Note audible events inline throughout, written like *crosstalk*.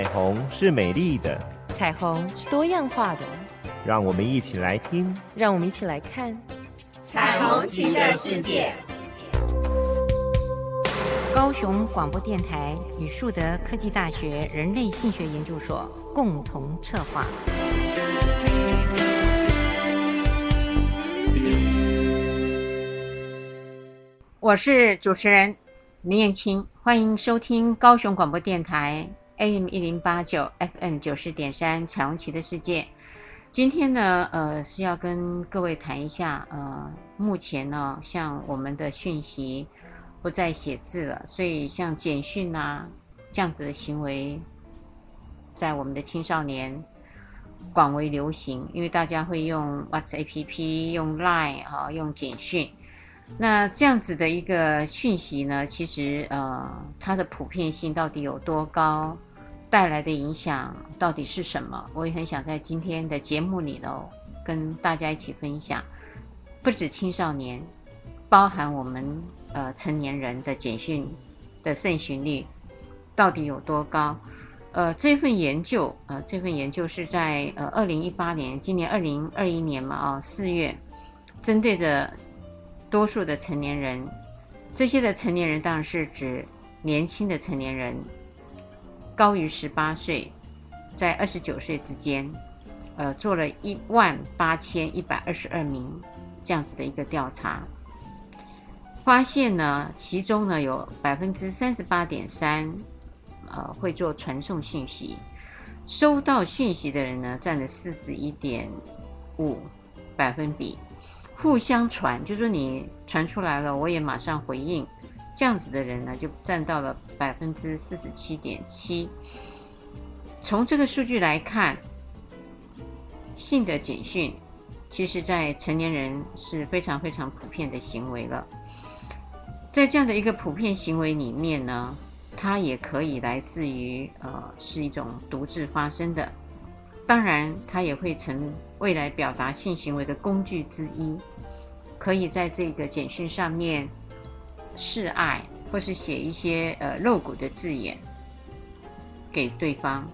彩虹是美丽的，彩虹是多样化的。让我们一起来听，让我们一起来看彩虹旗的世界。高雄广播电台与树德科技大学人类性学研究所共同策划。我是主持人林燕青，欢迎收听高雄广播电台 AM 一零八九 FM 九十点三彩虹旗的世界。今天呢，呃，是要跟各位谈一下，呃，目前呢，像我们的讯息不再写字了，所以像简讯啊这样子的行为，在我们的青少年广为流行，因为大家会用 WhatsApp APP、用 Line 啊、用简讯。那这样子的一个讯息呢，其实呃，它的普遍性到底有多高，带来的影响到底是什么？我也很想在今天的节目里头跟大家一起分享。不止青少年，包含我们呃成年人的简讯的盛行率到底有多高？呃，这份研究呃，这份研究是在呃二零一八年，今年二零二一年嘛啊、哦、四月，针对着。多数的成年人，这些的成年人当然是指年轻的成年人，高于十八岁，在二十九岁之间，呃，做了一万八千一百二十二名这样子的一个调查，发现呢，其中呢有百分之三十八点三，呃，会做传送讯息，收到讯息的人呢占了四十一点五百分比。互相传，就说你传出来了，我也马上回应，这样子的人呢，就占到了百分之四十七点七。从这个数据来看，性的简讯，其实在成年人是非常非常普遍的行为了。在这样的一个普遍行为里面呢，它也可以来自于呃，是一种独自发生的。当然，它也会成未来表达性行为的工具之一，可以在这个简讯上面示爱，或是写一些呃露骨的字眼给对方。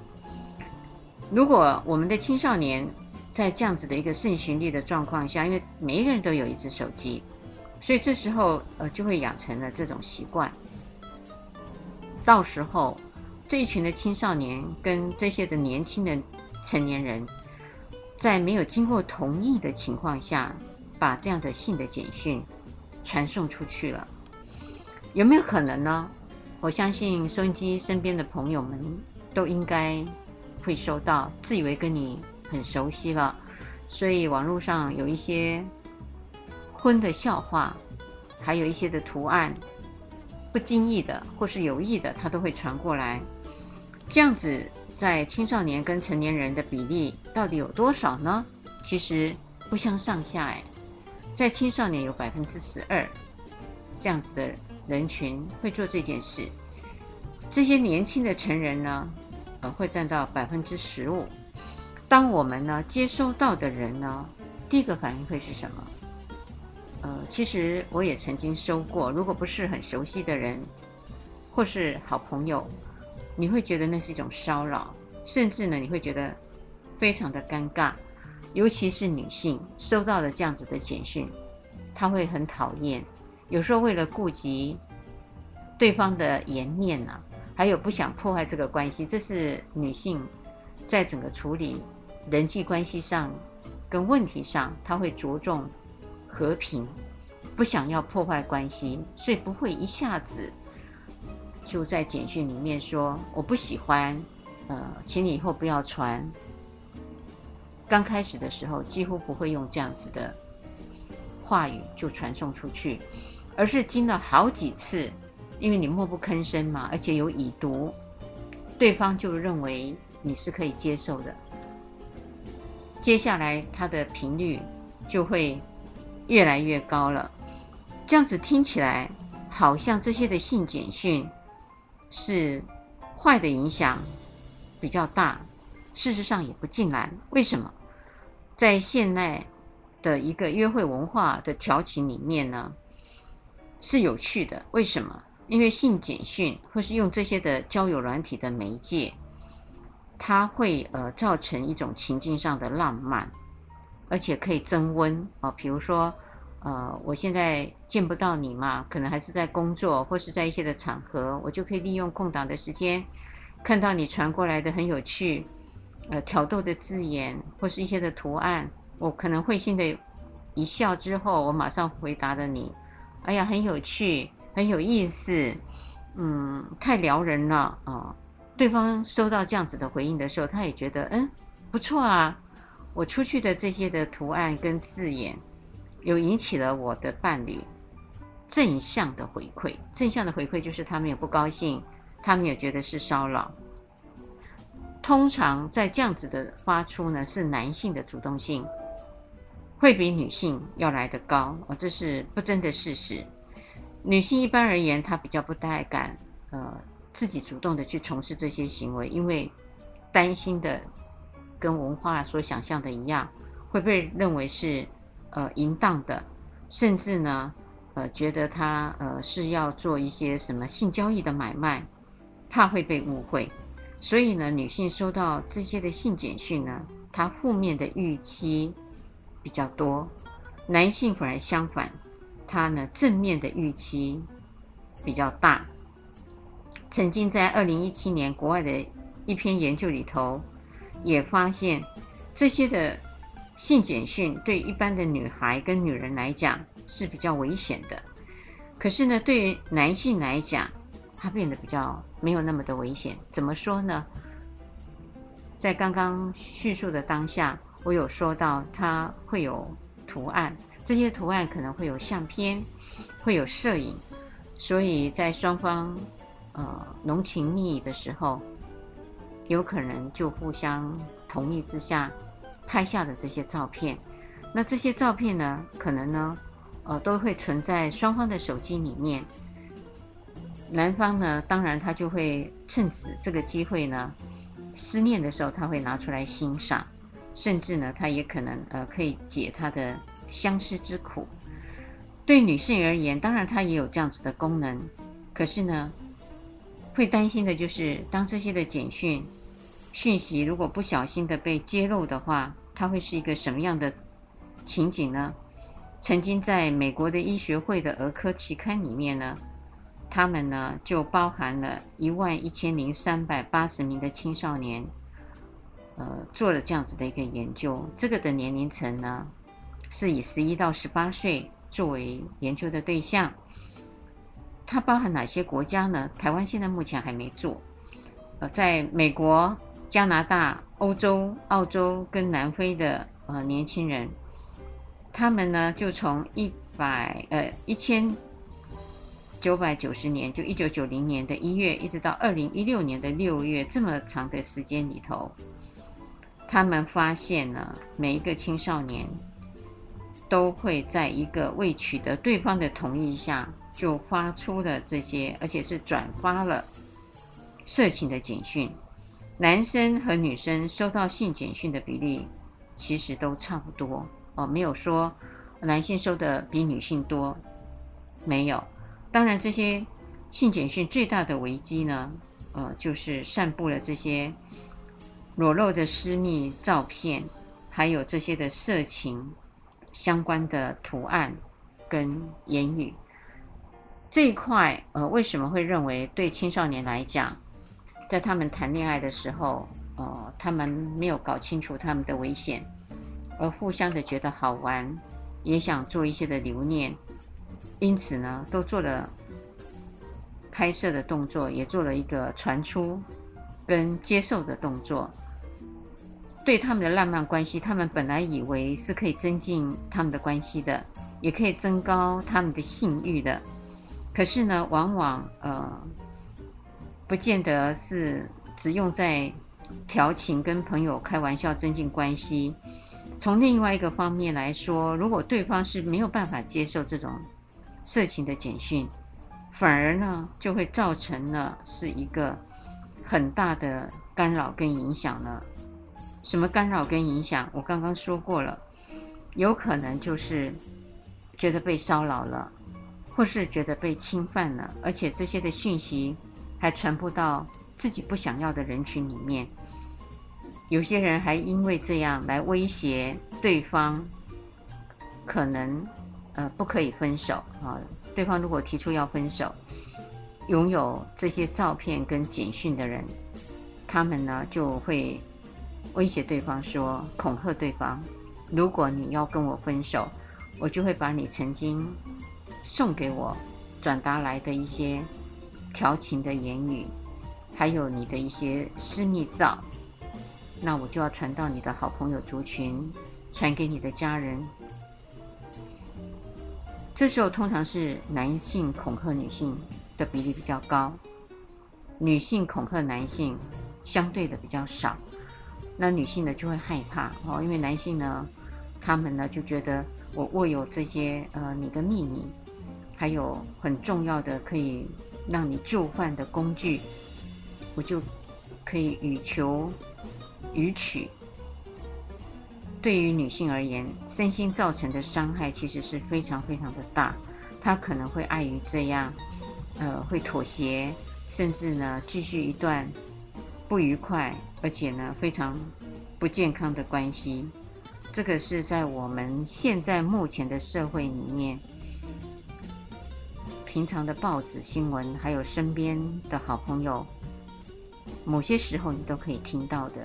如果我们的青少年在这样子的一个盛行率的状况下，因为每一个人都有一只手机，所以这时候呃就会养成了这种习惯。到时候这一群的青少年跟这些的年轻的。成年人在没有经过同意的情况下，把这样的性的简讯传送出去了，有没有可能呢？我相信收音机身边的朋友们都应该会收到，自以为跟你很熟悉了，所以网络上有一些荤的笑话，还有一些的图案，不经意的或是有意的，它都会传过来，这样子。在青少年跟成年人的比例到底有多少呢？其实不相上下哎，在青少年有百分之十二这样子的人群会做这件事，这些年轻的成人呢，呃，会占到百分之十五。当我们呢接收到的人呢，第一个反应会是什么？呃，其实我也曾经收过，如果不是很熟悉的人，或是好朋友。你会觉得那是一种骚扰，甚至呢，你会觉得非常的尴尬，尤其是女性收到了这样子的简讯，她会很讨厌。有时候为了顾及对方的颜面呐、啊，还有不想破坏这个关系，这是女性在整个处理人际关系上跟问题上，她会着重和平，不想要破坏关系，所以不会一下子。就在简讯里面说我不喜欢，呃，请你以后不要传。刚开始的时候几乎不会用这样子的话语就传送出去，而是经了好几次，因为你默不吭声嘛，而且有已读，对方就认为你是可以接受的。接下来它的频率就会越来越高了，这样子听起来好像这些的性简讯。是坏的影响比较大，事实上也不尽然。为什么？在现代的一个约会文化的调情里面呢，是有趣的。为什么？因为信简讯或是用这些的交友软体的媒介，它会呃造成一种情境上的浪漫，而且可以增温啊。比如说，呃，我现在见不到你嘛，可能还是在工作或是在一些的场合，我就可以利用空档的时间，看到你传过来的很有趣，呃，挑逗的字眼或是一些的图案，我可能会心的一笑之后，我马上回答了你，哎呀，很有趣，很有意思，嗯，太撩人了啊。对方收到这样子的回应的时候，他也觉得嗯不错啊，我出去的这些的图案跟字眼，有引起了我的伴侣正向的回馈。正向的回馈就是他们也不高兴，他们也觉得是骚扰。通常在这样子的发出呢，是男性的主动性会比女性要来得高哦，这是不争的事实。女性一般而言，她比较不太敢呃。自己主动的去从事这些行为，因为担心的跟文化所想象的一样，会被认为是呃淫荡的，甚至呢呃觉得她呃是要做一些什么性交易的买卖，怕会被误会，所以呢女性收到这些的性简讯呢，她负面的预期比较多，男性反而相反，他呢正面的预期比较大。曾经在二零一七年国外的一篇研究里头，也发现这些的性简讯对一般的女孩跟女人来讲是比较危险的。可是呢，对于男性来讲，它变得比较没有那么的危险。怎么说呢？在刚刚叙述的当下，我有说到它会有图案，这些图案可能会有相片，会有摄影，所以在双方。呃，浓情蜜意的时候，有可能就互相同意之下拍下的这些照片。那这些照片呢，可能呢，呃，都会存在双方的手机里面。男方呢，当然他就会趁此这个机会呢，思念的时候他会拿出来欣赏，甚至呢，他也可能呃可以解他的相思之苦。对女性而言，当然他也有这样子的功能，可是呢。会担心的就是，当这些的简讯讯息如果不小心的被揭露的话，它会是一个什么样的情景呢？曾经在美国的医学会的儿科期刊里面呢，他们呢就包含了一万一千零三百八十名的青少年，呃，做了这样子的一个研究。这个的年龄层呢，是以十一到十八岁作为研究的对象。它包含哪些国家呢？台湾现在目前还没做。呃，在美国、加拿大、欧洲、澳洲跟南非的呃年轻人，他们呢就从一百呃一千九百九十年，就一九九零年的一月，一直到二零一六年的六月，这么长的时间里头，他们发现呢，每一个青少年都会在一个未取得对方的同意下。就发出了这些，而且是转发了色情的简讯。男生和女生收到性简讯的比例其实都差不多哦，没有说男性收的比女性多，没有。当然，这些性简讯最大的危机呢，呃，就是散布了这些裸露的私密照片，还有这些的色情相关的图案跟言语。这一块，呃，为什么会认为对青少年来讲，在他们谈恋爱的时候，呃，他们没有搞清楚他们的危险，而互相的觉得好玩，也想做一些的留念，因此呢，都做了拍摄的动作，也做了一个传出跟接受的动作。对他们的浪漫关系，他们本来以为是可以增进他们的关系的，也可以增高他们的性欲的。可是呢，往往呃，不见得是只用在调情、跟朋友开玩笑、增进关系。从另外一个方面来说，如果对方是没有办法接受这种色情的简讯，反而呢，就会造成了是一个很大的干扰跟影响呢。什么干扰跟影响？我刚刚说过了，有可能就是觉得被骚扰了。或是觉得被侵犯了，而且这些的讯息还传播到自己不想要的人群里面，有些人还因为这样来威胁对方，可能呃不可以分手啊。对方如果提出要分手，拥有这些照片跟简讯的人，他们呢就会威胁对方说，恐吓对方，如果你要跟我分手，我就会把你曾经送给我转达来的一些调情的言语，还有你的一些私密照。那我就要传到你的好朋友族群，传给你的家人。这时候通常是男性恐吓女性的比例比较高，女性恐吓男性相对的比较少。那女性呢就会害怕哦，因为男性呢，他们呢就觉得我握有这些呃你的秘密，还有很重要的可以让你就范的工具，我就可以予求。予取，对于女性而言，身心造成的伤害其实是非常非常的大。她可能会碍于这样，呃，会妥协，甚至呢继续一段不愉快，而且呢非常不健康的关系。这个是在我们现在目前的社会里面，平常的报纸新闻，还有身边的好朋友，某些时候你都可以听到的。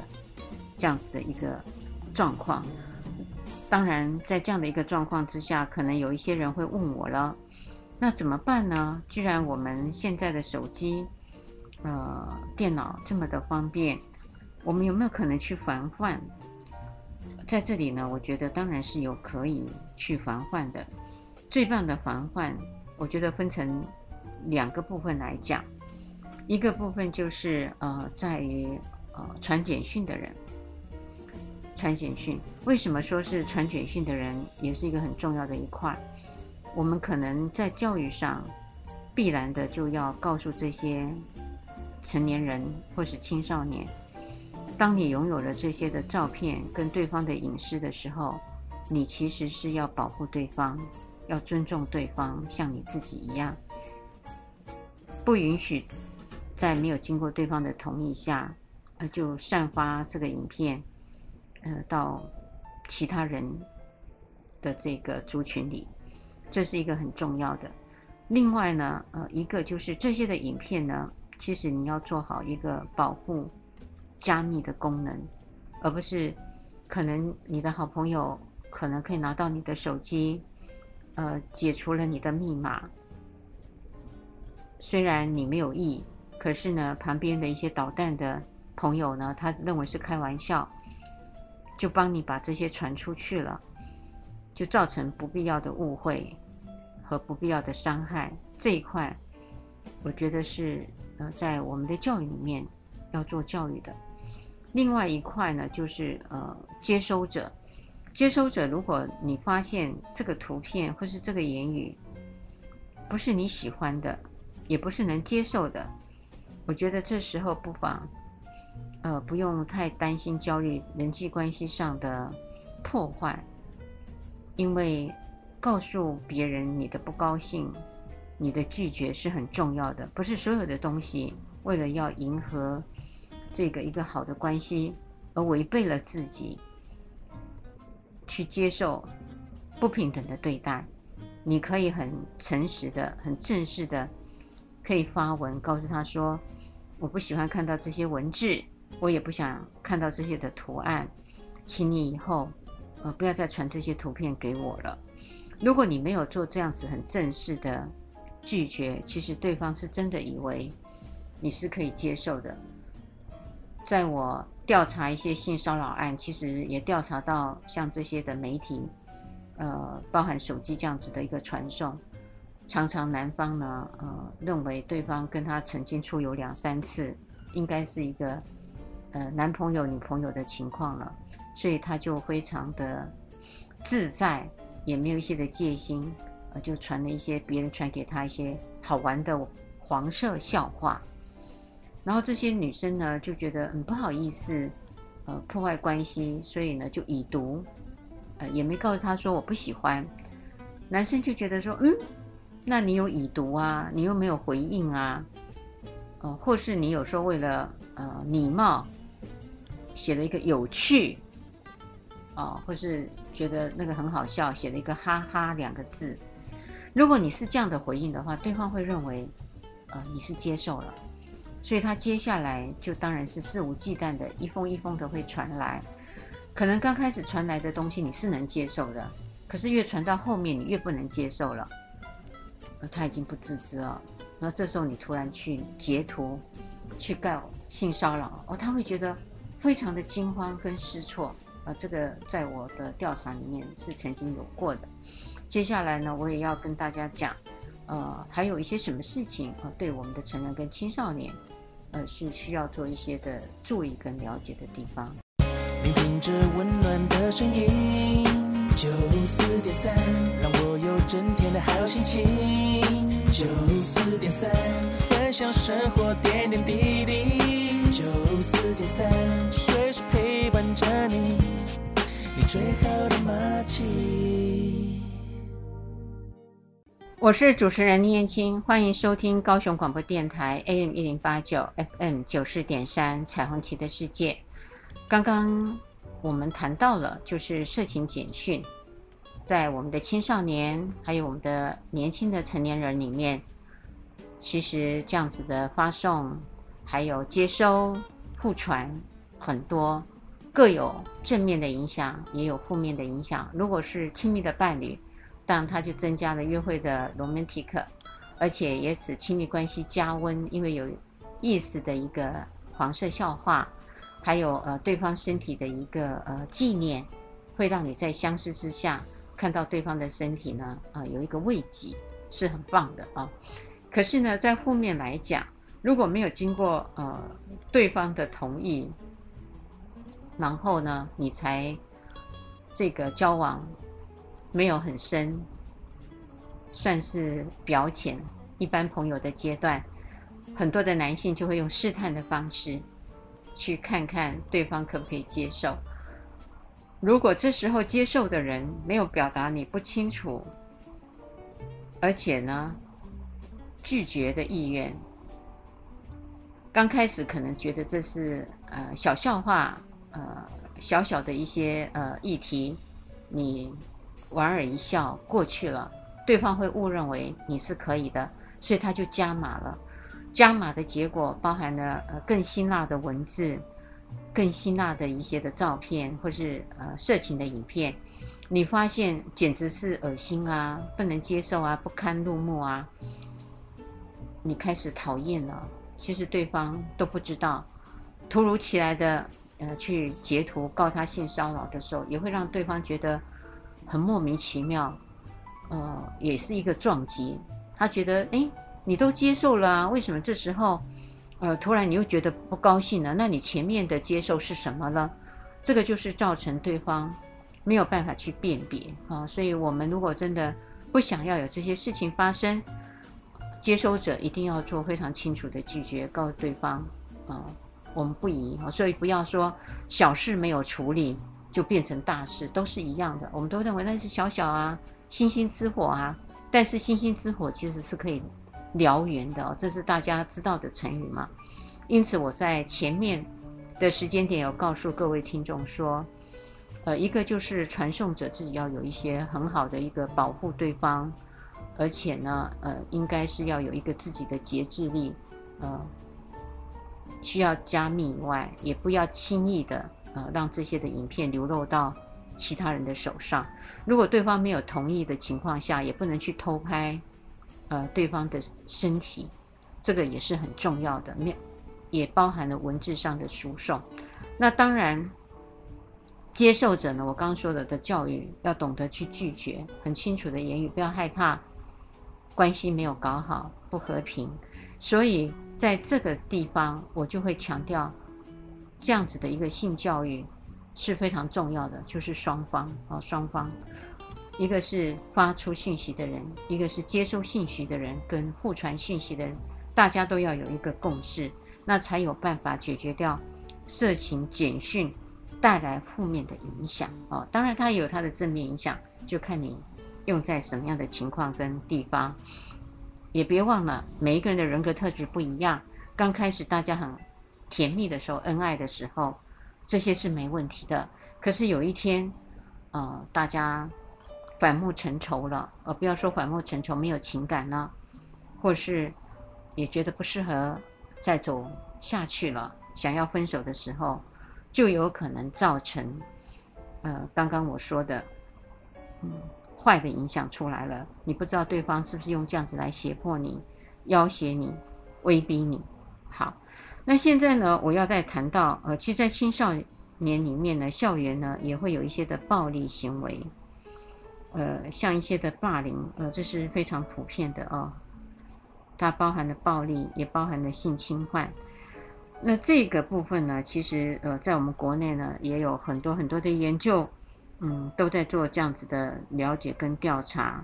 这样子的一个状况，当然，在这样的一个状况之下，可能有一些人会问我了，那怎么办呢？居然我们现在的手机、呃，电脑这么的方便，我们有没有可能去防范？在这里呢，我觉得当然是有可以去防范的。最棒的防范，我觉得分成两个部分来讲，一个部分就是呃，在于呃传简讯的人。传简讯，为什么说是传简讯的人也是一个很重要的一块？我们可能在教育上，必然的就要告诉这些成年人或是青少年，当你拥有了这些的照片跟对方的隐私的时候，你其实是要保护对方，要尊重对方，像你自己一样，不允许在没有经过对方的同意下，呃，就散发这个影片。呃，到其他人的这个族群里，这是一个很重要的。另外呢，呃，一个就是这些的影片呢，其实你要做好一个保护、加密的功能，而不是可能你的好朋友可能可以拿到你的手机，呃，解除了你的密码。虽然你没有意，可是呢，旁边的一些捣蛋的朋友呢，他认为是开玩笑。就帮你把这些传出去了，就造成不必要的误会和不必要的伤害。这一块，我觉得是呃，在我们的教育里面要做教育的。另外一块呢，就是呃，接收者，接收者，如果你发现这个图片或是这个言语不是你喜欢的，也不是能接受的，我觉得这时候不妨。呃，不用太担心焦虑人际关系上的破坏，因为告诉别人你的不高兴、你的拒绝是很重要的。不是所有的东西为了要迎合这个一个好的关系而违背了自己，去接受不平等的对待。你可以很诚实的、很正式的，可以发文告诉他说：“我不喜欢看到这些文字。”我也不想看到这些的图案，请你以后，呃，不要再传这些图片给我了。如果你没有做这样子很正式的拒绝，其实对方是真的以为你是可以接受的。在我调查一些性骚扰案，其实也调查到像这些的媒体，呃，包含手机这样子的一个传送，常常男方呢，呃，认为对方跟他曾经出游两三次，应该是一个。呃，男朋友、女朋友的情况了，所以他就非常的自在，也没有一些的戒心，呃，就传了一些别人传给他一些好玩的黄色笑话，然后这些女生呢就觉得很不好意思，呃，破坏关系，所以呢就已读，呃，也没告诉他说我不喜欢，男生就觉得说，嗯，那你有已读啊，你又没有回应啊，呃，或是你有时候为了呃礼貌。写了一个有趣，哦，或是觉得那个很好笑，写了一个哈哈两个字。如果你是这样的回应的话，对方会认为，呃，你是接受了，所以他接下来就当然是肆无忌惮的一封一封的会传来。可能刚开始传来的东西你是能接受的，可是越传到后面你越不能接受了，他已经不自知了。那这时候你突然去截图，去告性骚扰，哦，他会觉得非常的惊慌跟失措。啊，这个在我的调查里面是曾经有过的。接下来呢，我也要跟大家讲，呃，还有一些什么事情啊，对我们的成人跟青少年，呃，是需要做一些的注意跟了解的地方。聆听着温暖的声音，九四点三，让我有整天的好心情。九四点三，分享生活点点滴滴。九四点三，随时陪伴着你，你最好的默契。我是主持人林燕青，欢迎收听高雄广播电台 AM 一零八九 FM 九四点三彩虹旗的世界。刚刚我们谈到了，就是色情简讯，在我们的青少年还有我们的年轻的成年人里面，其实这样子的发送还有接收、互传很多，各有正面的影响，也有负面的影响。如果是亲密的伴侣，当然，它就增加了约会的 romantic，而且也使亲密关系加温，因为有意思的一个黄色笑话，还有呃对方身体的一个呃纪念，会让你在相视之下看到对方的身体呢，呃有一个慰藉，是很棒的啊。可是呢，在后面来讲，如果没有经过呃对方的同意，然后呢，你才这个交往。没有很深，算是表浅，一般朋友的阶段，很多的男性就会用试探的方式，去看看对方可不可以接受。如果这时候接受的人没有表达你不清楚，而且呢，拒绝的意愿，刚开始可能觉得这是呃小笑话，呃小小的一些呃议题，你。莞尔一笑过去了，对方会误认为你是可以的，所以他就加码了。加码的结果包含了呃更辛辣的文字，更辛辣的一些的照片，或是呃色情的影片。你发现简直是恶心啊，不能接受啊，不堪入目啊。你开始讨厌了，其实对方都不知道。突如其来的呃去截图告他性骚扰的时候，也会让对方觉得。很莫名其妙，呃，也是一个撞击。他觉得，哎，你都接受了啊，为什么这时候，呃，突然你又觉得不高兴了？那你前面的接受是什么呢？这个就是造成对方没有办法去辨别啊。所以，我们如果真的不想要有这些事情发生，接收者一定要做非常清楚的拒绝，告诉对方，啊，我们不宜。所以，不要说小事没有处理。就变成大事，都是一样的。我们都认为那是小小啊，星星之火啊。但是星星之火其实是可以燎原的哦，这是大家知道的成语嘛。因此我在前面的时间点有告诉各位听众说，呃，一个就是传送者自己要有一些很好的一个保护对方，而且呢，呃，应该是要有一个自己的节制力，呃，需要加密以外，也不要轻易的。呃，让这些的影片流露到其他人的手上。如果对方没有同意的情况下，也不能去偷拍，呃，对方的身体，这个也是很重要的。没，也包含了文字上的输送。那当然，接受者呢，我刚刚说的的教育要懂得去拒绝，很清楚的言语，不要害怕关系没有搞好，不和平。所以在这个地方，我就会强调。这样子的一个性教育是非常重要的，就是双方啊，双方，一个是发出讯息的人，一个是接收信息的人，跟互传讯息的人，大家都要有一个共识，那才有办法解决掉色情简讯带来负面的影响哦。当然，它有它的正面影响，就看你用在什么样的情况跟地方。也别忘了，每一个人的人格特质不一样，刚开始大家很。甜蜜的时候，恩爱的时候，这些是没问题的。可是有一天，呃，大家反目成仇了，呃，不要说反目成仇，没有情感了，或是也觉得不适合再走下去了，想要分手的时候，就有可能造成，呃，刚刚我说的，嗯，坏的影响出来了。你不知道对方是不是用这样子来胁迫你、要挟你、威逼你。好，那现在呢，我要再谈到，呃，其实，在青少年。里面呢，校园呢也会有一些的暴力行为，呃，像一些的霸凌，呃，这是非常普遍的哦。它包含了暴力，也包含了性侵犯。那这个部分呢，其实呃，在我们国内呢，也有很多很多的研究，嗯，都在做这样子的了解跟调查。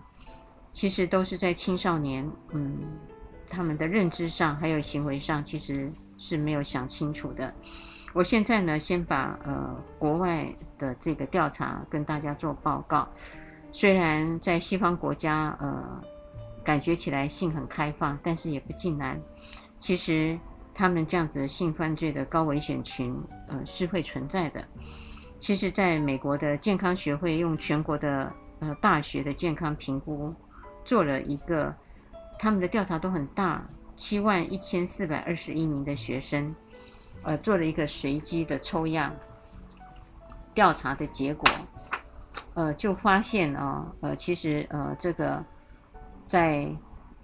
其实都是在青少年，嗯，他们的认知上还有行为上，其实是没有想清楚的。我现在呢，先把呃国外的这个调查跟大家做报告。虽然在西方国家，呃，感觉起来性很开放，但是也不尽然。其实他们这样子性犯罪的高危险群，呃，是会存在的。其实，在美国的健康学会用全国的呃大学的健康评估做了一个，他们的调查都很大，七万一千四百二十一名的学生。呃，做了一个随机的抽样调查的结果，呃，就发现啊，呃，其实呃，这个在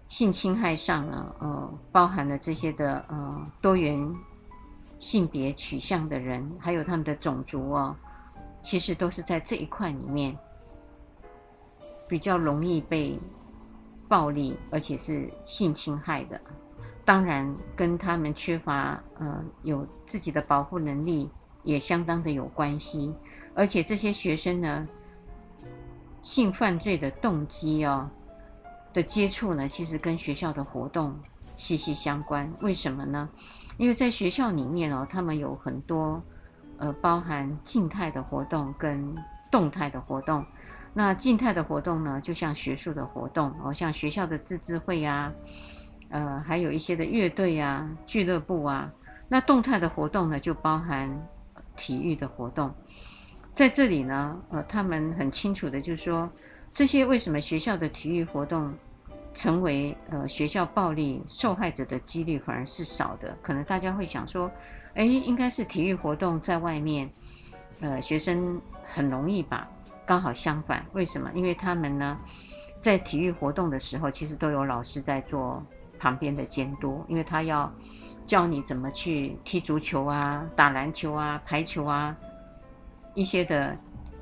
性侵害上呢，呃，包含了这些的呃多元性别取向的人，还有他们的种族哦，其实都是在这一块里面比较容易被暴力，而且是性侵害的。当然，跟他们缺乏呃有自己的保护能力也相当的有关系。而且这些学生呢，性犯罪的动机哦的接触呢，其实跟学校的活动息息相关。为什么呢？因为在学校里面哦，他们有很多呃包含静态的活动跟动态的活动。那静态的活动呢，就像学术的活动哦，像学校的自治会啊。呃，还有一些的乐队啊、俱乐部啊，那动态的活动呢，就包含体育的活动。在这里呢，呃，他们很清楚的就是说，这些为什么学校的体育活动成为呃学校暴力受害者的几率反而是少的？可能大家会想说，哎，应该是体育活动在外面，呃，学生很容易吧？刚好相反，为什么？因为他们呢，在体育活动的时候，其实都有老师在做。旁边的监督，因为他要教你怎么去踢足球啊、打篮球啊、排球啊，一些的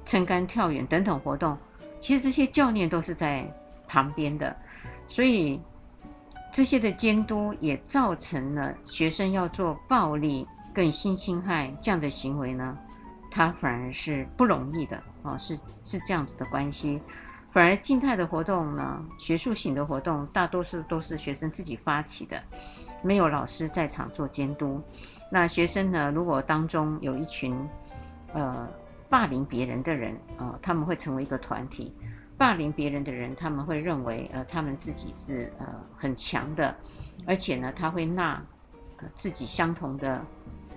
撑杆跳远等等活动，其实这些教练都是在旁边的，所以这些的监督也造成了学生要做暴力、跟性侵害这样的行为呢，他反而是不容易的啊、哦，是是这样子的关系。反而静态的活动呢，学术型的活动，大多数都是学生自己发起的，没有老师在场做监督。那学生呢，如果当中有一群，呃，霸凌别人的人，呃，他们会成为一个团体。霸凌别人的人，他们会认为，呃，他们自己是呃很强的，而且呢，他会纳，呃，自己相同的，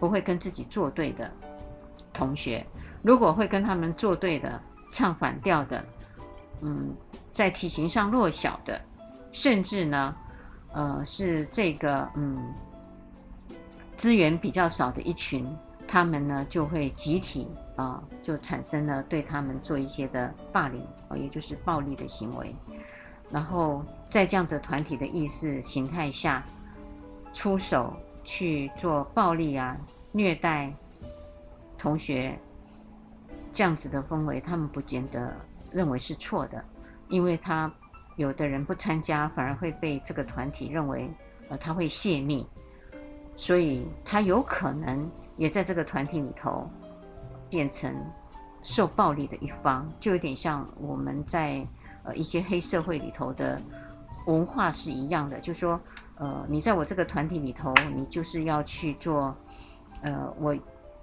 不会跟自己作对的同学。如果会跟他们作对的，唱反调的。嗯，在体型上弱小的，甚至呢，呃，是这个嗯资源比较少的一群，他们呢就会集体啊、就产生了对他们做一些的霸凌啊、呃，也就是暴力的行为。然后在这样的团体的意识形态下，出手去做暴力啊、虐待同学这样子的氛围，他们不见得。认为是错的，因为他有的人不参加，反而会被这个团体认为，呃，他会泄密，所以他有可能也在这个团体里头变成受暴力的一方，就有点像我们在呃一些黑社会里头的文化是一样的，就说，呃，你在我这个团体里头，你就是要去做，呃，我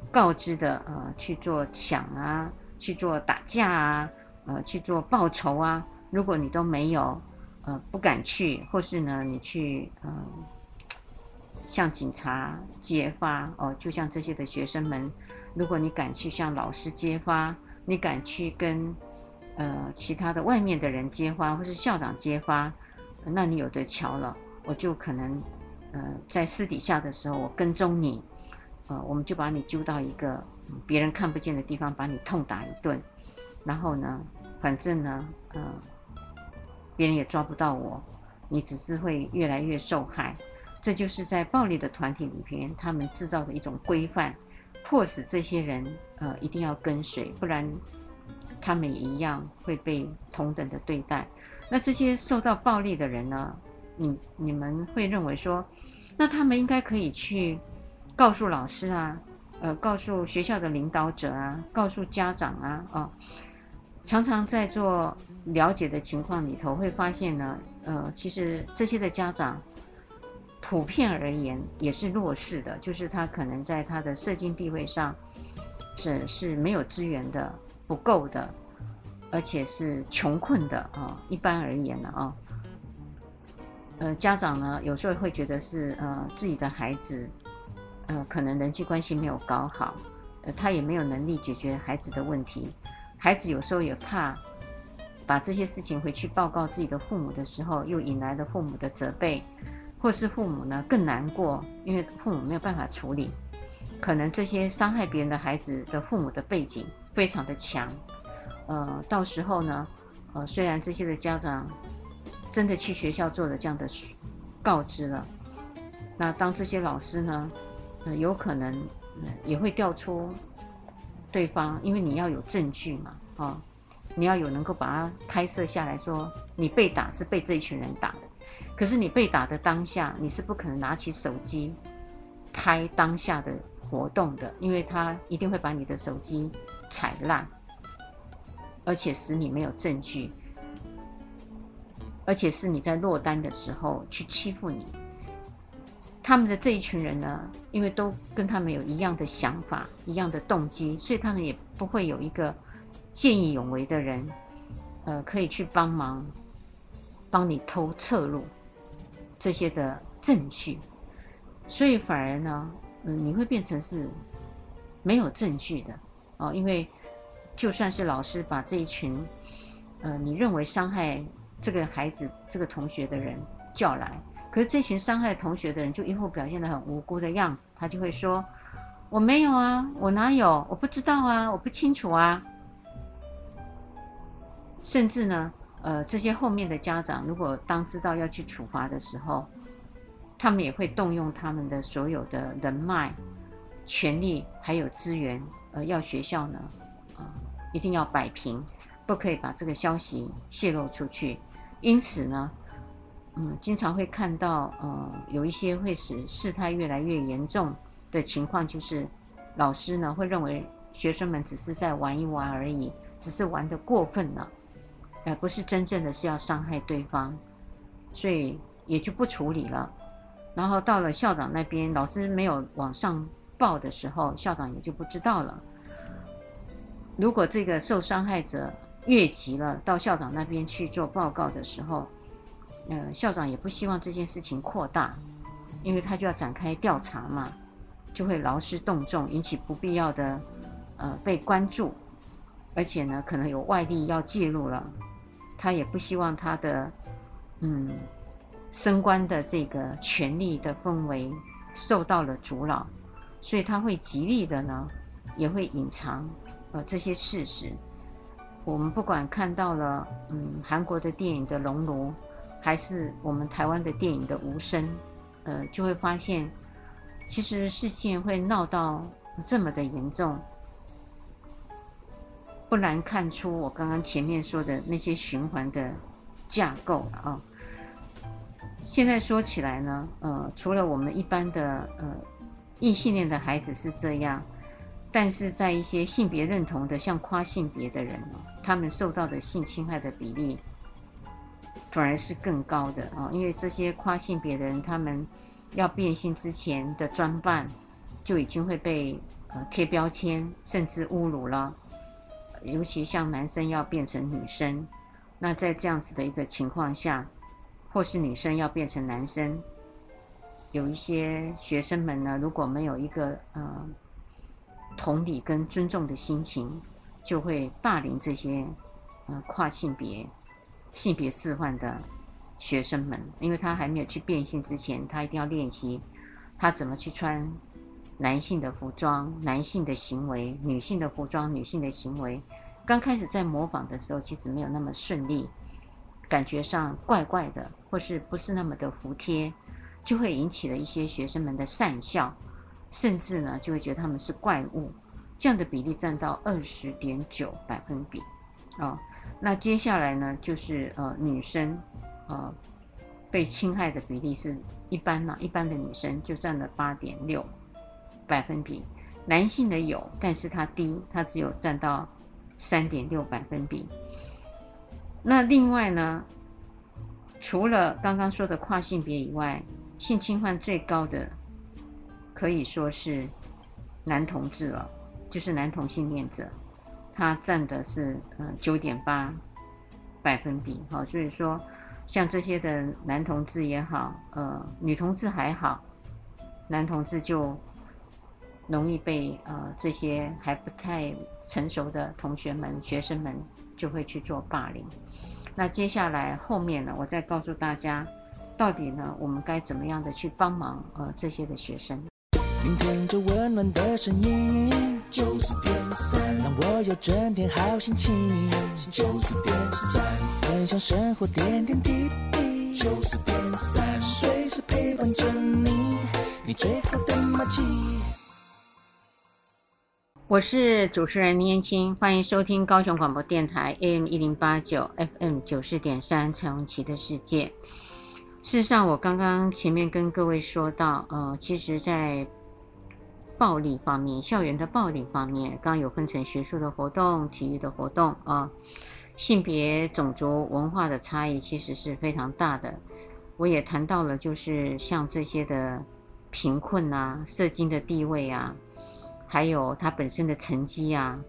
告知的，呃，去做抢啊，去做打架啊。呃，去做报仇啊！如果你都没有，呃，不敢去，或是呢，你去，嗯、呃，向警察揭发哦，就像这些的学生们，如果你敢去向老师揭发，你敢去跟呃其他的外面的人揭发，或是校长揭发，那你有的瞧了，我就可能呃在私底下的时候，我跟踪你，呃，我们就把你揪到一个别人看不见的地方，把你痛打一顿，然后呢，反正呢，呃，别人也抓不到我，你只是会越来越受害。这就是在暴力的团体里边，他们制造的一种规范。迫使这些人呃一定要跟随，不然他们也一样会被同等的对待。那这些受到暴力的人呢？你你们会认为说，那他们应该可以去告诉老师啊，呃，告诉学校的领导者啊，告诉家长啊，哦，常常在做了解的情况里头会发现呢，呃，其实这些的家长。普遍而言也是弱势的，就是他可能在他的社经地位上是是没有资源的、不够的，而且是穷困的啊。一般而言呢啊，呃，家长呢有时候会觉得是呃自己的孩子呃可能人际关系没有搞好，呃他也没有能力解决孩子的问题，孩子有时候也怕把这些事情回去报告自己的父母的时候，又引来了父母的责备。或是父母呢更难过，因为父母没有办法处理，可能这些伤害别人的孩子的父母的背景非常的强，呃，到时候呢，呃，虽然这些的家长真的去学校做了这样的告知了，那当这些老师呢，呃，有可能也会调出对方，因为你要有证据嘛，啊、哦，你要有能够把它拍摄下来说，你被打是被这一群人打的。可是你被打的当下，你是不可能拿起手机拍当下的活动的，因为他一定会把你的手机踩烂，而且使你没有证据，而且是你在落单的时候去欺负你。他们的这一群人呢，因为都跟他们有一样的想法、一样的动机，所以他们也不会有一个见义勇为的人，呃，可以去帮忙帮你偷侧录。这些的证据，所以反而呢，嗯，你会变成是没有证据的哦。因为就算是老师把这一群，呃，你认为伤害这个孩子、这个同学的人叫来，可是这群伤害同学的人就一副表现得很无辜的样子，他就会说：“我没有啊，我哪有？我不知道啊，我不清楚啊。”甚至呢。呃，这些后面的家长，如果当知道要去处罚的时候，他们也会动用他们的所有的人脉、权力还有资源，呃，要学校呢，呃，一定要摆平，不可以把这个消息泄露出去。因此呢，嗯，经常会看到，呃，有一些会使事态越来越严重的情况，就是老师呢会认为学生们只是在玩一玩而已，只是玩得过分了。而不是真正的是要伤害对方，所以也就不处理了。然后到了校长那边，老师没有往上报的时候，校长也就不知道了。如果这个受伤害者越级了，到校长那边去做报告的时候，呃，校长也不希望这件事情扩大，因为他就要展开调查嘛，就会劳师动众，引起不必要的呃被关注，而且呢，可能有外力要介入了。他也不希望他的，嗯，升官的这个权力的氛围受到了阻扰，所以他会极力的呢，也会隐藏呃这些事实。我们不管看到了，嗯，韩国的电影的《熔炉》，还是我们台湾的电影的《无声》，呃，就会发现，其实事情会闹到这么的严重。不难看出，我刚刚前面说的那些循环的架构啊。现在说起来呢，呃，除了我们一般的呃异性恋的孩子是这样，但是在一些性别认同的像跨性别的人，他们受到的性侵害的比例反而是更高的啊。因为这些跨性别的人，他们要变性之前的装扮就已经会被呃贴标签，甚至侮辱了。尤其像男生要变成女生，那在这样子的一个情况下，或是女生要变成男生，有一些学生们呢，如果没有一个呃同理跟尊重的心情，就会霸凌这些呃跨性别、性别置换的学生们，因为他还没有去变性之前，他一定要练习他怎么去穿男性的服装、男性的行为、女性的服装、女性的行为。刚开始在模仿的时候，其实没有那么顺利，感觉上怪怪的，或是不是那么的服帖，就会引起了一些学生们的讪笑，甚至呢就会觉得他们是怪物。这样的比例占到二十点九百分比，哦，那接下来呢就是呃女生，呃被侵害的比例是一般呢，一般的女生就占了八点六百分比，男性的有，但是它低，它只有占到。三点六百分比。那另外呢，除了刚刚说的跨性别以外，性侵犯最高的可以说是男同志了，就是男同性恋者，他占的是呃九点八百分比。好，所以说像这些的男同志也好，呃女同志还好，男同志就。容易被呃这些还不太成熟的同学们、学生们就会去做霸凌。那接下来后面呢，我再告诉大家，到底呢我们该怎么样的去帮忙呃这些的学生。聆听着温暖的声音，九四点三，让我有整天好心情。九四点三，分享生活点点滴滴。九四点三，随时陪伴着你，你最好的默契。我是主持人林燕青，欢迎收听高雄广播电台 AM 一零八九 FM 九四点三彩虹旗的世界。事实上，我刚刚前面跟各位说到，呃，其实，在暴力方面，校园的暴力方面，刚有分成学术的活动、体育的活动啊、性别、种族、文化的差异其实是非常大的。我也谈到了，就是像这些的贫困啊、社经的地位啊。还有他本身的成绩啊，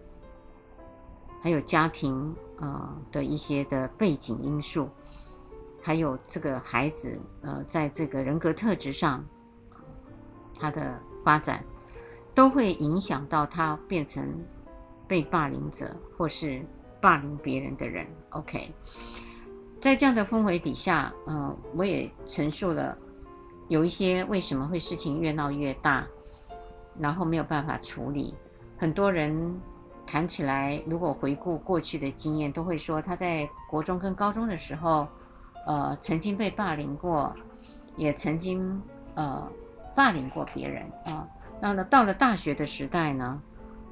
还有家庭呃的一些的背景因素，还有这个孩子呃在这个人格特质上，他的发展都会影响到他变成被霸凌者或是霸凌别人的人。OK，在这样的氛围底下，呃，我也陈述了有一些为什么会事情越闹越大。然后没有办法处理，很多人谈起来，如果回顾过去的经验，都会说他在国中跟高中的时候，呃，曾经被霸凌过，也曾经呃霸凌过别人啊。那呢，到了大学的时代呢，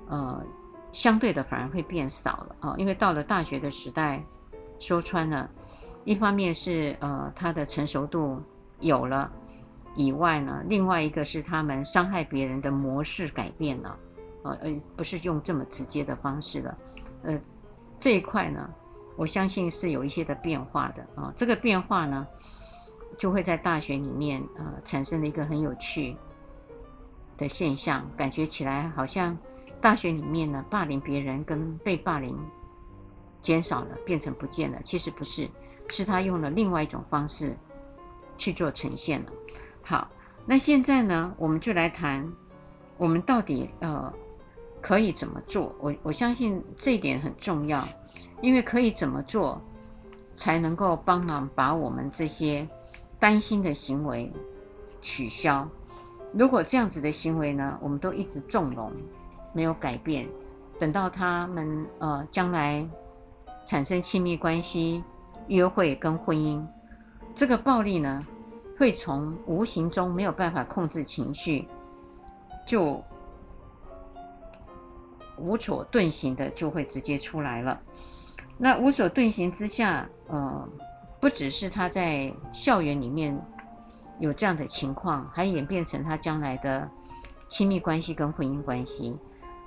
呃，相对的反而会变少了啊，因为到了大学的时代，说穿了，一方面是呃他的成熟度有了。以外呢，另外一个是他们伤害别人的模式改变了，呃呃，不是用这么直接的方式了，呃，这一块呢，我相信是有一些的变化的啊、这个变化呢，就会在大学里面呃产生了一个很有趣的现象，感觉起来好像大学里面呢，霸凌别人跟被霸凌减少了，变成不见了，其实不是，是他用了另外一种方式去做呈现了。好，那现在呢，我们就来谈，我们到底呃可以怎么做？我我相信这一点很重要，因为可以怎么做，才能够帮忙把我们这些担心的行为取消。如果这样子的行为呢，我们都一直纵容，没有改变，等到他们呃将来产生亲密关系、约会跟婚姻，这个暴力呢，会从无形中没有办法控制情绪，就无所遁形的就会直接出来了。那无所遁形之下，呃，不只是他在校园里面有这样的情况，还演变成他将来的亲密关系跟婚姻关系。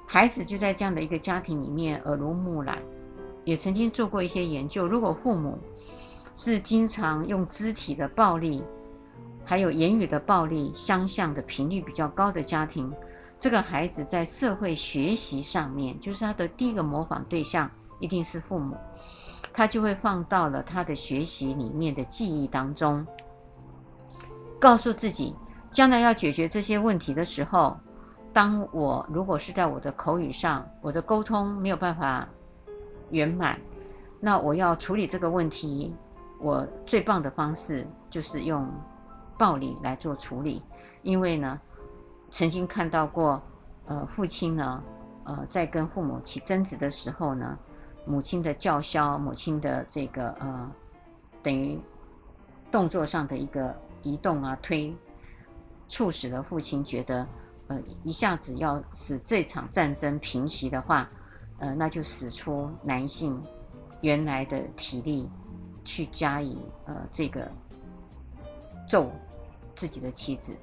孩子就在这样的一个家庭里面耳濡目染，也曾经做过一些研究。如果父母是经常用肢体的暴力，还有言语的暴力相向的频率比较高的家庭，这个孩子在社会学习上面，就是他的第一个模仿对象一定是父母，他就会放到了他的学习里面的记忆当中，告诉自己将来要解决这些问题的时候，当我如果是在我的口语上，我的沟通没有办法圆满，那我要处理这个问题，我最棒的方式就是用暴力来做处理，因为呢，曾经看到过，呃，父亲呢，呃，在跟父母起争执的时候呢，母亲的叫嚣，母亲的这个呃，等于动作上的一个移动啊推，促使了父亲觉得。呃，一下子要使这场战争平息的话，呃，那就使出男性原来的体力去加以呃这个揍自己的妻子。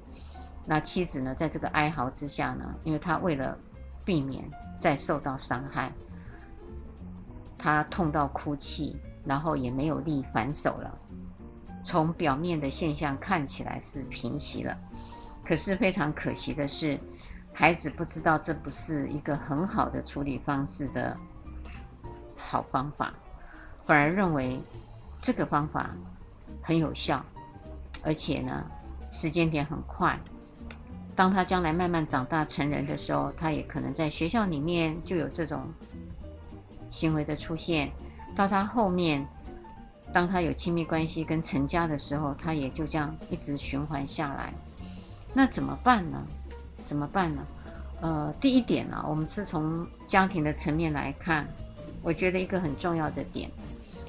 那妻子呢，在这个哀嚎之下呢，因为他为了避免再受到伤害，他痛到哭泣，然后也没有力反手了。从表面的现象看起来是平息了。可是非常可惜的是，孩子不知道这不是一个很好的处理方式的好方法，反而认为这个方法很有效，而且呢，时间点很快。当他将来慢慢长大成人的时候，他也可能在学校里面就有这种行为的出现。到他后面，当他有亲密关系跟成家的时候，他也就这样一直循环下来。那怎么办呢？怎么办呢？呃，第一点呢、啊，我们是从家庭的层面来看，我觉得一个很重要的点，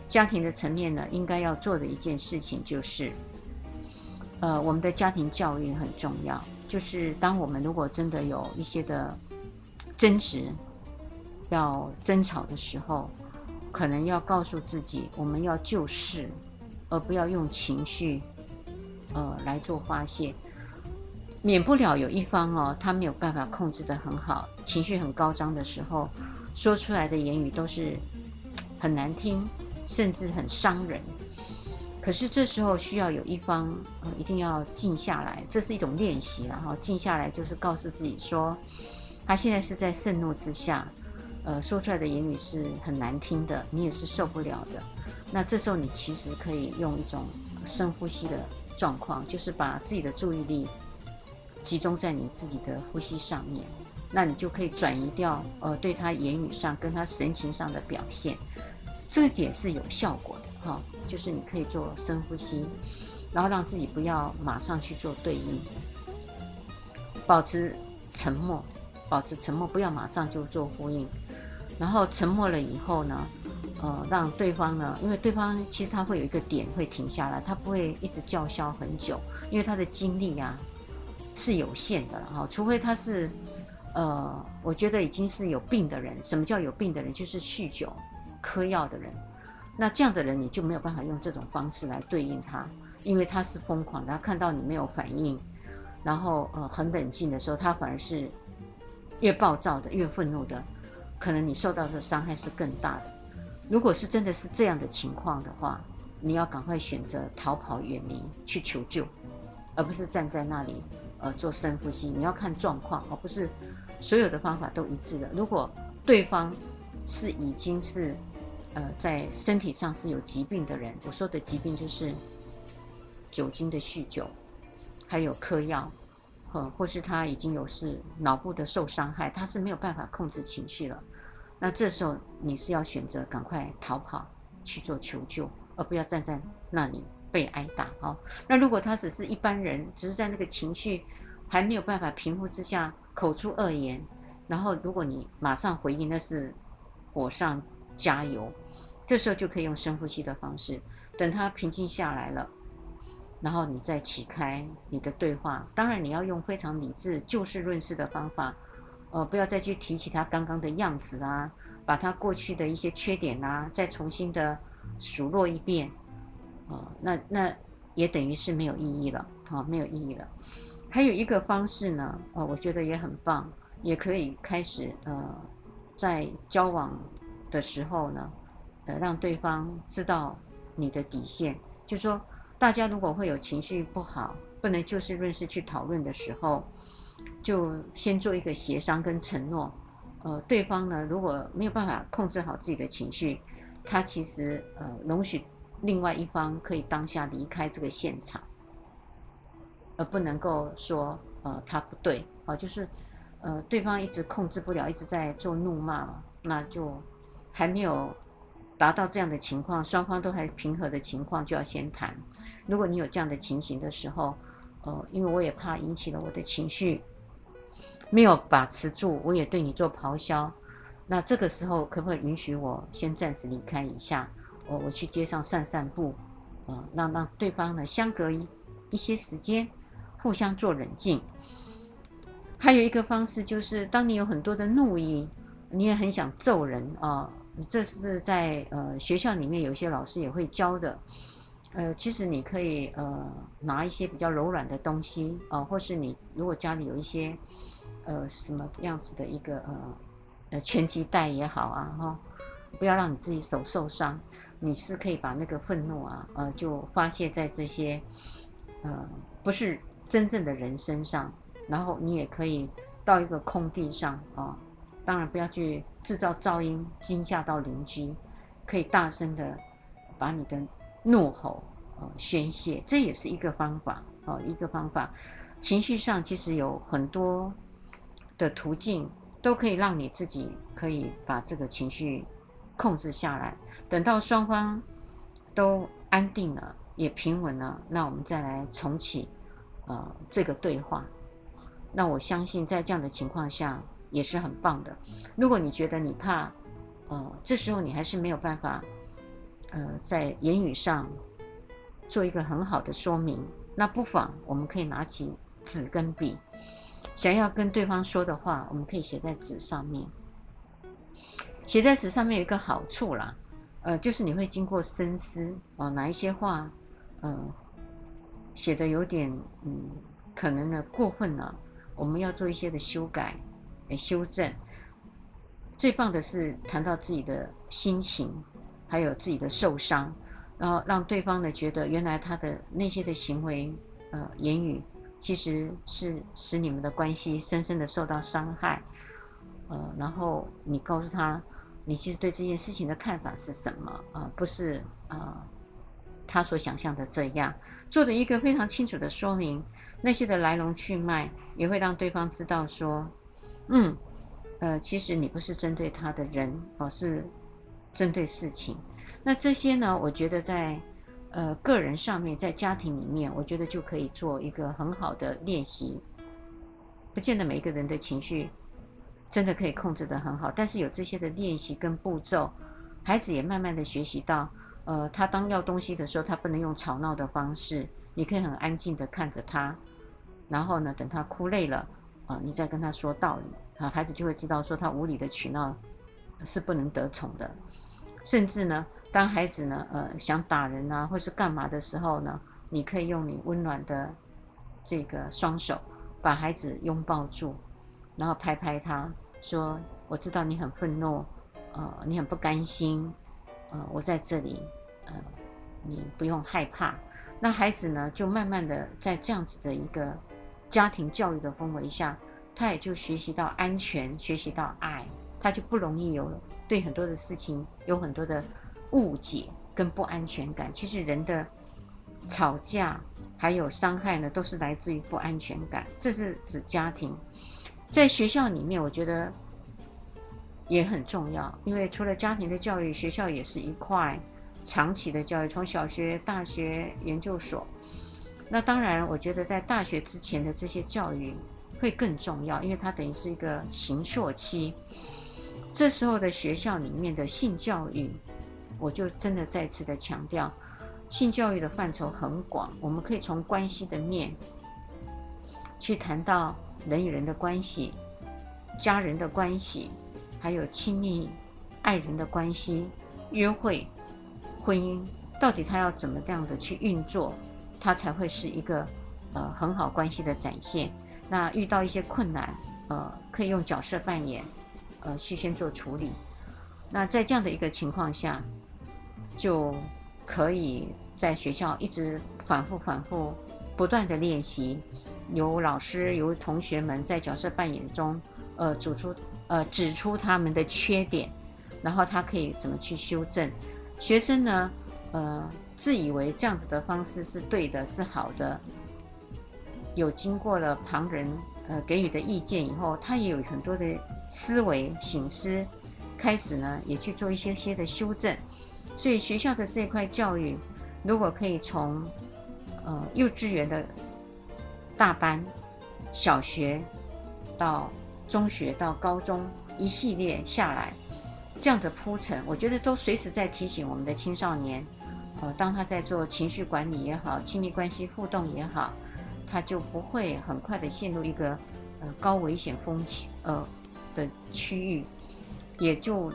家庭的层面呢，应该要做的一件事情就是，呃，我们的家庭教育很重要。就是当我们如果真的有一些的争执、要争吵的时候，可能要告诉自己，我们要就事，而不要用情绪，呃，来做发泄。免不了有一方哦，他没有办法控制得很好，情绪很高涨的时候，说出来的言语都是 *tsk* 很难听，甚至很伤人。可是这时候需要有一方呃，一定要静下来，这是一种练习，然后静下来就是告诉自己说，他现在是在盛怒之下，呃，说出来的言语是很难听的，你也是受不了的。那这时候你其实可以用一种深呼吸的状况，就是把自己的注意力。集中在你自己的呼吸上面，那你就可以转移掉呃对他言语上跟他神情上的表现，这个点是有效果的哈、就是你可以做深呼吸，然后让自己不要马上去做对应，保持沉默，保持沉默，不要马上就做呼应。然后沉默了以后呢，呃，让对方呢，因为对方其实他会有一个点会停下来，他不会一直叫嚣很久，因为他的精力、啊。是有限的哈，除非他是，呃，我觉得已经是有病的人。什么叫有病的人？就是酗酒、嗑药的人。那这样的人，你就没有办法用这种方式来对应他，因为他是疯狂的。他看到你没有反应，然后呃很冷静的时候，他反而是越暴躁的、越愤怒的，可能你受到的伤害是更大的。如果是真的是这样的情况的话，你要赶快选择逃跑、远离、去求救，而不是站在那里。呃，做深呼吸，你要看状况，而不是所有的方法都一致的。如果对方是已经是呃在身体上是有疾病的人，我说的疾病就是酒精的酗酒，还有嗑药，呃，或是他已经有是脑部的受伤害，他是没有办法控制情绪了。那这时候你是要选择赶快逃跑去做求救，而不要站在那里。被挨打哦，那如果他只是一般人，只是在那个情绪还没有办法平复之下口出恶言，然后如果你马上回应，那是火上加油。这时候就可以用深呼吸的方式，等他平静下来了，然后你再启开你的对话。当然你要用非常理智、就事论事的方法，呃，不要再去提起他刚刚的样子啊，把他过去的一些缺点啊，再重新的数落一遍。啊，那那也等于是没有意义了，啊、没有意义了。还有一个方式呢，呃、我觉得也很棒，也可以开始呃，在交往的时候呢，呃，让对方知道你的底线。就说，大家如果会有情绪不好，不能就事论事去讨论的时候，就先做一个协商跟承诺。呃，对方呢，如果没有办法控制好自己的情绪，他其实呃容许。另外一方可以当下离开这个现场，而不能够说呃他不对啊，就是呃，对方一直控制不了，一直在做怒骂嘛，那就还没有达到这样的情况，双方都还平和的情况，就要先谈。如果你有这样的情形的时候，呃，因为我也怕引起了我的情绪，没有把持住，我也对你做咆哮，那这个时候可不可以允许我先暂时离开一下？我我去街上散散步，呃，让让对方呢相隔一一些时间，互相做冷静。还有一个方式就是，当你有很多的怒意，你也很想揍人啊，这是在呃学校里面有些老师也会教的。呃，其实你可以呃拿一些比较柔软的东西啊，或是你如果家里有一些呃什么样子的一个呃呃拳击带也好啊哈，不要让你自己手受伤。你是可以把那个愤怒啊呃就发泄在这些呃不是真正的人身上。然后你也可以到一个空地上啊，当然不要去制造噪音，惊吓到邻居。可以大声的把你的怒吼呃宣泄，这也是一个方法哦，一个方法。情绪上其实有很多的途径，都可以让你自己可以把这个情绪控制下来。等到双方都安定了，也平稳了，那我们再来重启呃这个对话。那我相信，在这样的情况下也是很棒的。如果你觉得你怕，呃，这时候你还是没有办法，呃，在言语上做一个很好的说明，那不妨我们可以拿起纸跟笔，想要跟对方说的话，我们可以写在纸上面。写在纸上面有一个好处啦，呃，就是你会经过深思啊，哪一些话，呃，写的有点嗯，可能呢过分了。我们要做一些的修改，来修正。最棒的是谈到自己的心情，还有自己的受伤，然后让对方呢觉得原来他的那些的行为，呃，言语其实是使你们的关系深深的受到伤害。呃，然后你告诉他，你其实对这件事情的看法是什么？呃，不是、呃，他所想象的这样，做的一个非常清楚的说明。那些的来龙去脉也会让对方知道说，嗯，呃，其实你不是针对他的人，而是针对事情。那这些呢，我觉得在呃个人上面，在家庭里面，我觉得就可以做一个很好的练习。不见得每一个人的情绪真的可以控制得很好，但是有这些的练习跟步骤，孩子也慢慢的学习到，呃，他当要东西的时候，他不能用吵闹的方式，你可以很安静的看着他。然后呢，等他哭累了，啊，你再跟他说道理，啊，孩子就会知道说他无理的取闹是不能得宠的。甚至呢，当孩子呢，呃，想打人啊，或是干嘛的时候呢，你可以用你温暖的这个双手把孩子拥抱住，然后拍拍他说：“我知道你很愤怒，呃，你很不甘心，呃，我在这里，呃，你不用害怕。”那孩子呢，就慢慢的在这样子的一个。家庭教育的氛围下，他也就学习到安全，学习到爱，他就不容易有对很多的事情有很多的误解跟不安全感。其实人的吵架还有伤害呢，都是来自于不安全感。这是指家庭，在学校里面，我觉得也很重要，因为除了家庭的教育，学校也是一块长期的教育，从小学、大学、研究所。那当然，我觉得在大学之前的这些教育会更重要，因为它等于是一个行硕期。这时候的学校里面的性教育，我就真的再次的强调，性教育的范畴很广，我们可以从关系的面去谈到人与人的关系、家人的关系，还有亲密爱人的关系、约会、婚姻，到底它要怎么样的去运作？它才会是一个，呃，很好关系的展现。那遇到一些困难，呃，可以用角色扮演，呃，事先做处理。那在这样的一个情况下，就可以在学校一直反复、反复、不断的练习。由老师、由同学们在角色扮演中，呃，指出、呃，指出他们的缺点，然后他可以怎么去修正。学生呢，呃。自以为这样子的方式是对的，是好的，有经过了旁人呃给予的意见以后，他也有很多的思维醒思，开始呢也去做一些些的修正。所以学校的这一块教育，如果可以从呃幼稚园的大班、小学到中学到高中一系列下来，这样的铺陈，我觉得都随时在提醒我们的青少年，呃，当他在做情绪管理也好，亲密关系互动也好，他就不会很快的陷入一个呃高危险风险呃的区域，也就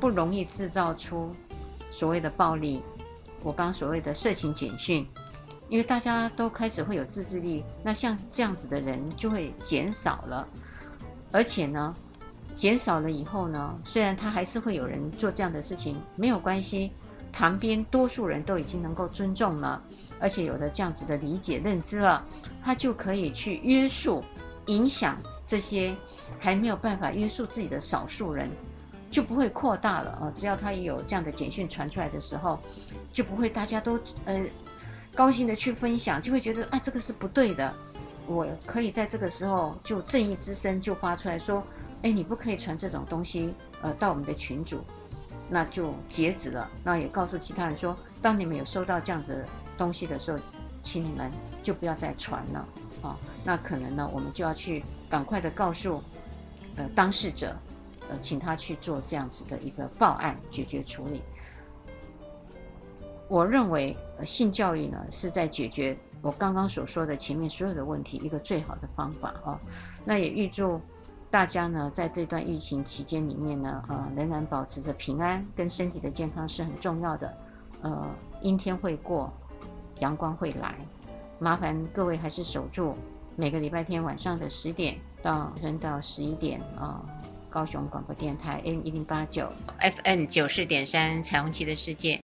不容易制造出。所谓的暴力，我刚所谓的色情简讯，因为大家都开始会有自制力，那像这样子的人就会减少了，而且呢，减少了以后呢，虽然他还是会有人做这样的事情，没有关系，旁边多数人都已经能够尊重了，而且有了这样子的理解认知了，他就可以去约束、影响这些还没有办法约束自己的少数人。就不会扩大了啊！只要他有这样的简讯传出来的时候，就不会大家都呃高兴的去分享，就会觉得啊这个是不对的。我可以在这个时候就正义之声就发出来说，哎，你不可以传这种东西呃到我们的群组，那就截止了。那也告诉其他人说，当你们有收到这样的东西的时候，请你们就不要再传了啊。那可能呢，我们就要去赶快的告诉呃当事者。呃，请他去做这样子的一个报案解决处理。我认为，呃，性教育呢是在解决我刚刚所说的前面所有的问题一个最好的方法哦。那也预祝大家呢在这段疫情期间里面呢，呃，仍然保持着平安跟身体的健康是很重要的。呃，阴天会过，阳光会来，麻烦各位还是守住每个礼拜天晚上的十点到到十一点啊。高雄广播电台 M 一零八九 FN 九四点三，彩虹旗的世界。